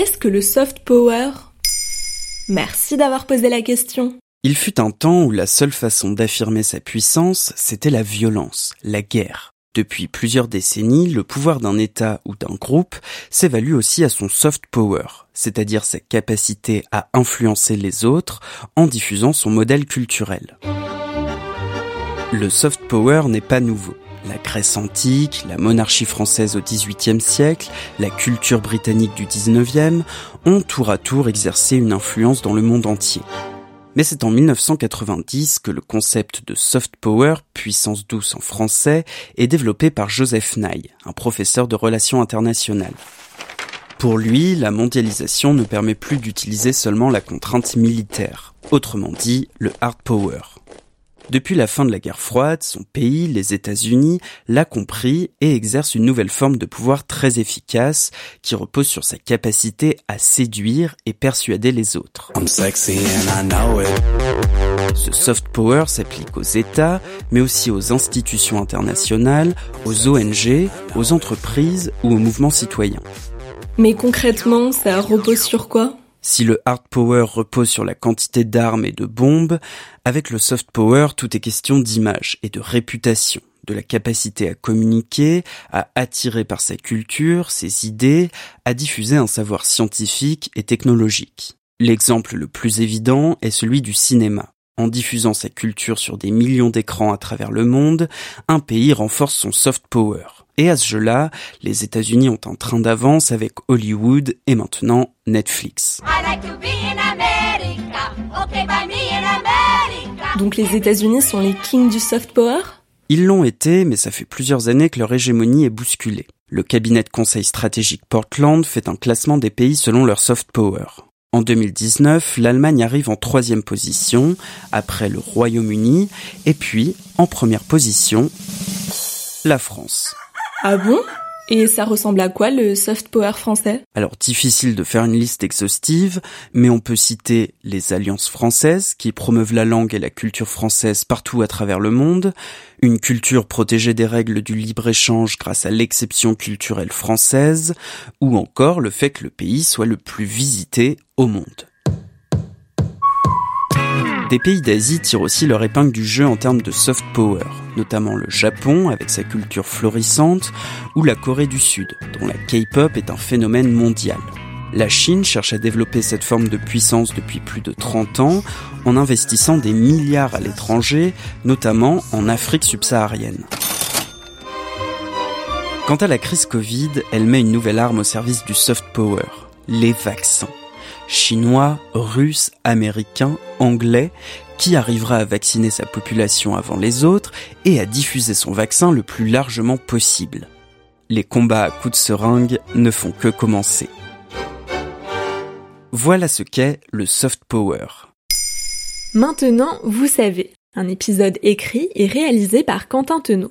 Qu'est-ce que le soft power? Merci d'avoir posé la question. Il fut un temps où la seule façon d'affirmer sa puissance, c'était la violence, la guerre. Depuis plusieurs décennies, le pouvoir d'un État ou d'un groupe s'évalue aussi à son soft power, c'est-à-dire sa capacité à influencer les autres en diffusant son modèle culturel. Le soft power n'est pas nouveau. La Grèce antique, la monarchie française au XVIIIe siècle, la culture britannique du XIXe ont tour à tour exercé une influence dans le monde entier. Mais c'est en 1990 que le concept de soft power, puissance douce en français, est développé par Joseph Nye, un professeur de relations internationales. Pour lui, la mondialisation ne permet plus d'utiliser seulement la contrainte militaire, autrement dit le hard power. Depuis la fin de la guerre froide, son pays, les États-Unis, l'a compris et exerce une nouvelle forme de pouvoir très efficace qui repose sur sa capacité à séduire et persuader les autres. Ce soft power s'applique aux États, mais aussi aux institutions internationales, aux ONG, aux entreprises ou aux mouvements citoyens. Mais concrètement, ça repose sur quoi? Si le hard power repose sur la quantité d'armes et de bombes, avec le soft power, tout est question d'image et de réputation, de la capacité à communiquer, à attirer par sa culture, ses idées, à diffuser un savoir scientifique et technologique. L'exemple le plus évident est celui du cinéma. En diffusant sa culture sur des millions d'écrans à travers le monde, un pays renforce son soft power. Et à ce jeu-là, les États-Unis ont un train d'avance avec Hollywood et maintenant Netflix. Donc les États-Unis sont les kings du soft power? Ils l'ont été, mais ça fait plusieurs années que leur hégémonie est bousculée. Le cabinet de conseil stratégique Portland fait un classement des pays selon leur soft power. En 2019, l'Allemagne arrive en troisième position, après le Royaume-Uni, et puis, en première position, la France. Ah bon? Et ça ressemble à quoi le soft power français? Alors difficile de faire une liste exhaustive, mais on peut citer les alliances françaises qui promeuvent la langue et la culture française partout à travers le monde, une culture protégée des règles du libre-échange grâce à l'exception culturelle française, ou encore le fait que le pays soit le plus visité au monde. Des pays d'Asie tirent aussi leur épingle du jeu en termes de soft power, notamment le Japon avec sa culture florissante ou la Corée du Sud, dont la K-pop est un phénomène mondial. La Chine cherche à développer cette forme de puissance depuis plus de 30 ans en investissant des milliards à l'étranger, notamment en Afrique subsaharienne. Quant à la crise Covid, elle met une nouvelle arme au service du soft power, les vaccins chinois, russes, américains, anglais, qui arrivera à vacciner sa population avant les autres et à diffuser son vaccin le plus largement possible. Les combats à coups de seringue ne font que commencer. Voilà ce qu'est le soft power. Maintenant, vous savez, un épisode écrit et réalisé par Quentin Tenot.